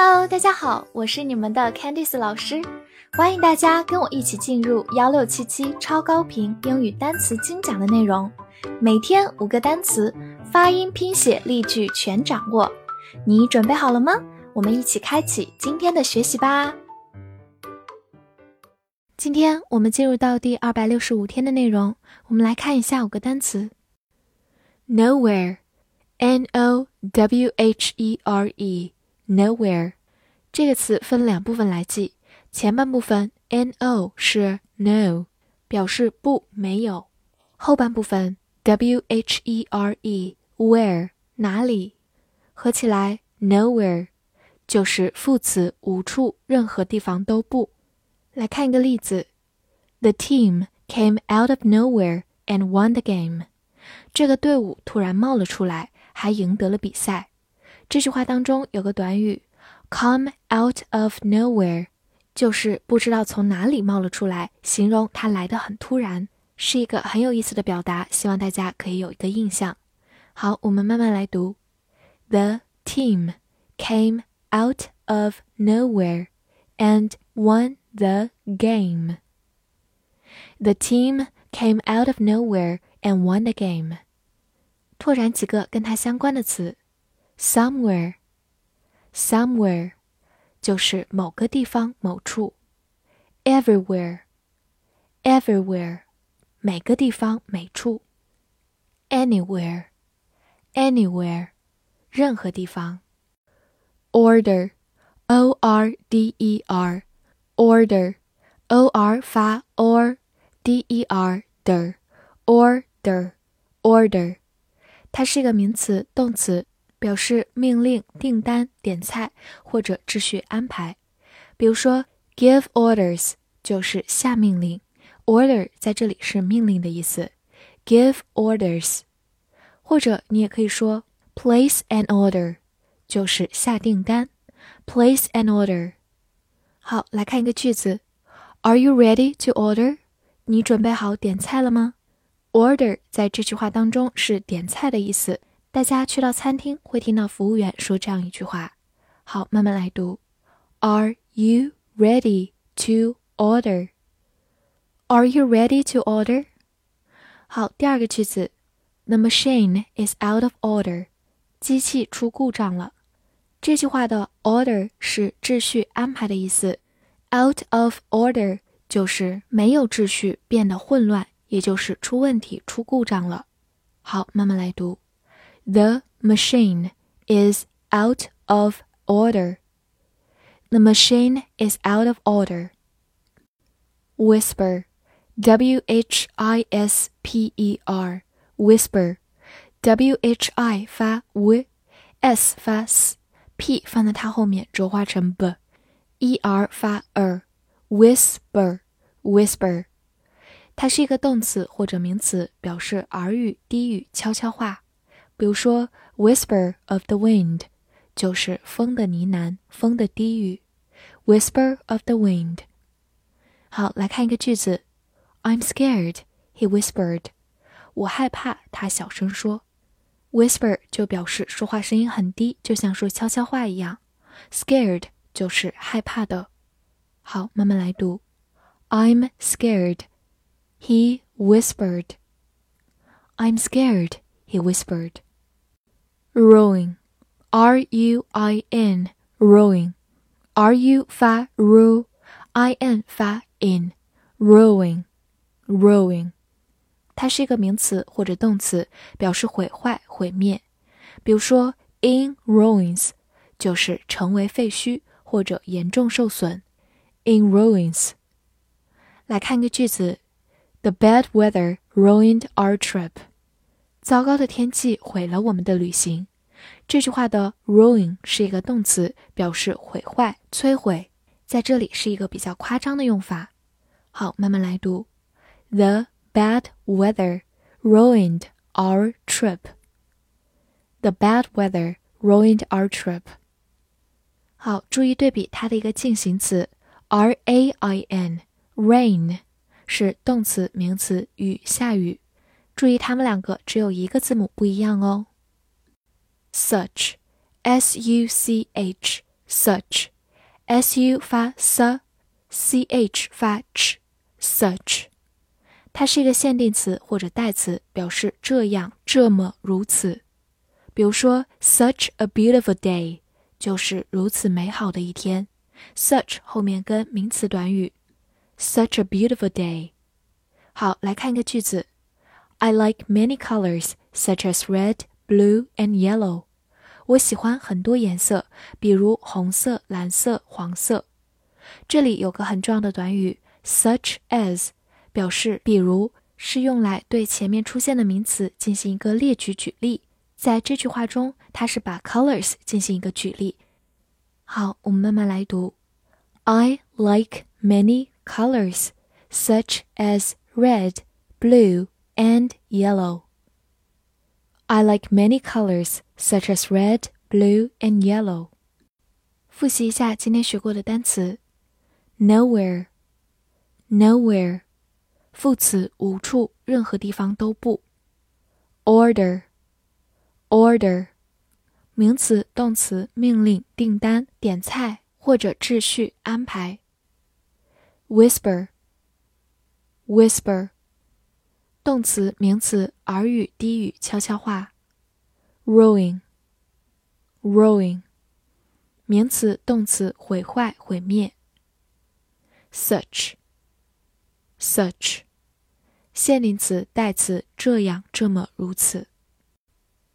Hello，大家好，我是你们的 Candice 老师，欢迎大家跟我一起进入幺六七七超高频英语单词精讲的内容，每天五个单词，发音、拼写、例句全掌握，你准备好了吗？我们一起开启今天的学习吧。今天我们进入到第二百六十五天的内容，我们来看一下五个单词：nowhere，n o w h e r e。Nowhere，这个词分两部分来记。前半部分 no 是 no，表示不没有；后半部分 w h e r e where 哪里，合起来 nowhere 就是副词无处任何地方都不。来看一个例子：The team came out of nowhere and won the game。这个队伍突然冒了出来，还赢得了比赛。这句话当中有个短语，come out of nowhere，就是不知道从哪里冒了出来，形容它来的很突然，是一个很有意思的表达，希望大家可以有一个印象。好，我们慢慢来读：The team came out of nowhere and won the game. The team came out of nowhere and won the game. 拓展几个跟它相关的词。somewhere, somewhere 就是某个地方、某处。everywhere, everywhere 每个地方、每处。anywhere, anywhere 任何地方。order, o r d e r, order, o r 发 or，d e r 的，order, order 它是一个名词、动词。 表示命令、订单、点菜或者秩序安排。比如说，give orders 就是下命令，order 在这里是命令的意思，give orders。或者你也可以说，place an order 就是下订单，place an order。好，来看一个句子，Are you ready to order？你准备好点菜了吗？order 在这句话当中是点菜的意思。大家去到餐厅会听到服务员说这样一句话，好，慢慢来读。Are you ready to order? Are you ready to order? 好，第二个句子，The machine is out of order. 机器出故障了。这句话的 order 是秩序安排的意思，out of order 就是没有秩序，变得混乱，也就是出问题、出故障了。好，慢慢来读。The machine is out of order. The machine is out of order. Whisper, W H I S P E R, whisper, W H I 发 w，s 发 s，p 放在它后面浊化成 b，e r 发 er，whisper, whisper，它是一个动词或者名词，表示耳语、低语、悄悄话。 比如说，whisper of the wind，就是风的呢喃，风的低语。whisper of the wind。好，来看一个句子，I'm scared. He whispered. 我害怕，他小声说。whisper 就表示说话声音很低，就像说悄悄话一样。scared 就是害怕的。好，慢慢来读，I'm scared. He whispered. I'm scared. He whispered. ruin, r u i n, ruin, r u 发 ru，i n 发 in，ruin, ruin，它是一个名词或者动词，表示毁坏、毁灭。比如说，in ruins 就是成为废墟或者严重受损。in ruins。来看个句子：The bad weather ruined our trip。糟糕的天气毁了我们的旅行。 这句话的 ruin 是一个动词，表示毁坏、摧毁，在这里是一个比较夸张的用法。好，慢慢来读：The bad weather ruined our trip. The bad weather ruined our trip. 好，注意对比它的一个进行词 r a i n rain 是动词、名词，雨、下雨。注意，它们两个只有一个字母不一样哦。Such, s u c h, such，s u 发 s，c h 发 ch，such，它是一个限定词或者代词，表示这样、这么、如此。比如说，such a beautiful day，就是如此美好的一天。such 后面跟名词短语，such a beautiful day。好，来看一个句子：I like many colors such as red, blue, and yellow。我喜欢很多颜色，比如红色、蓝色、黄色。这里有个很重要的短语，such as，表示比如，是用来对前面出现的名词进行一个列举举例。在这句话中，它是把 colors 进行一个举例。好，我们慢慢来读。I like many colors, such as red, blue, and yellow. I like many colors, such as red, blue, and yellow. 复习一下今天学过的单词：nowhere, nowhere，副词无处，任何地方都不。order order，名词、动词、命令、订单、点菜或者秩序、安排。whisper，whisper， 动词、名词、耳语、低语、悄悄话。Rowing。Rowing 名词、动词、毁坏、毁灭。such，such，限定词、代词，这样、这么、如此。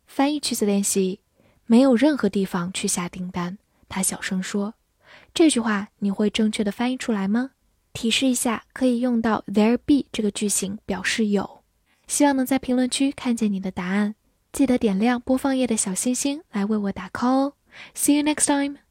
翻译句子练习：没有任何地方去下订单。他小声说：“这句话你会正确的翻译出来吗？”提示一下，可以用到 there be 这个句型表示有。希望能在评论区看见你的答案。记得点亮播放页的小星星来为我打 call 哦。See you next time.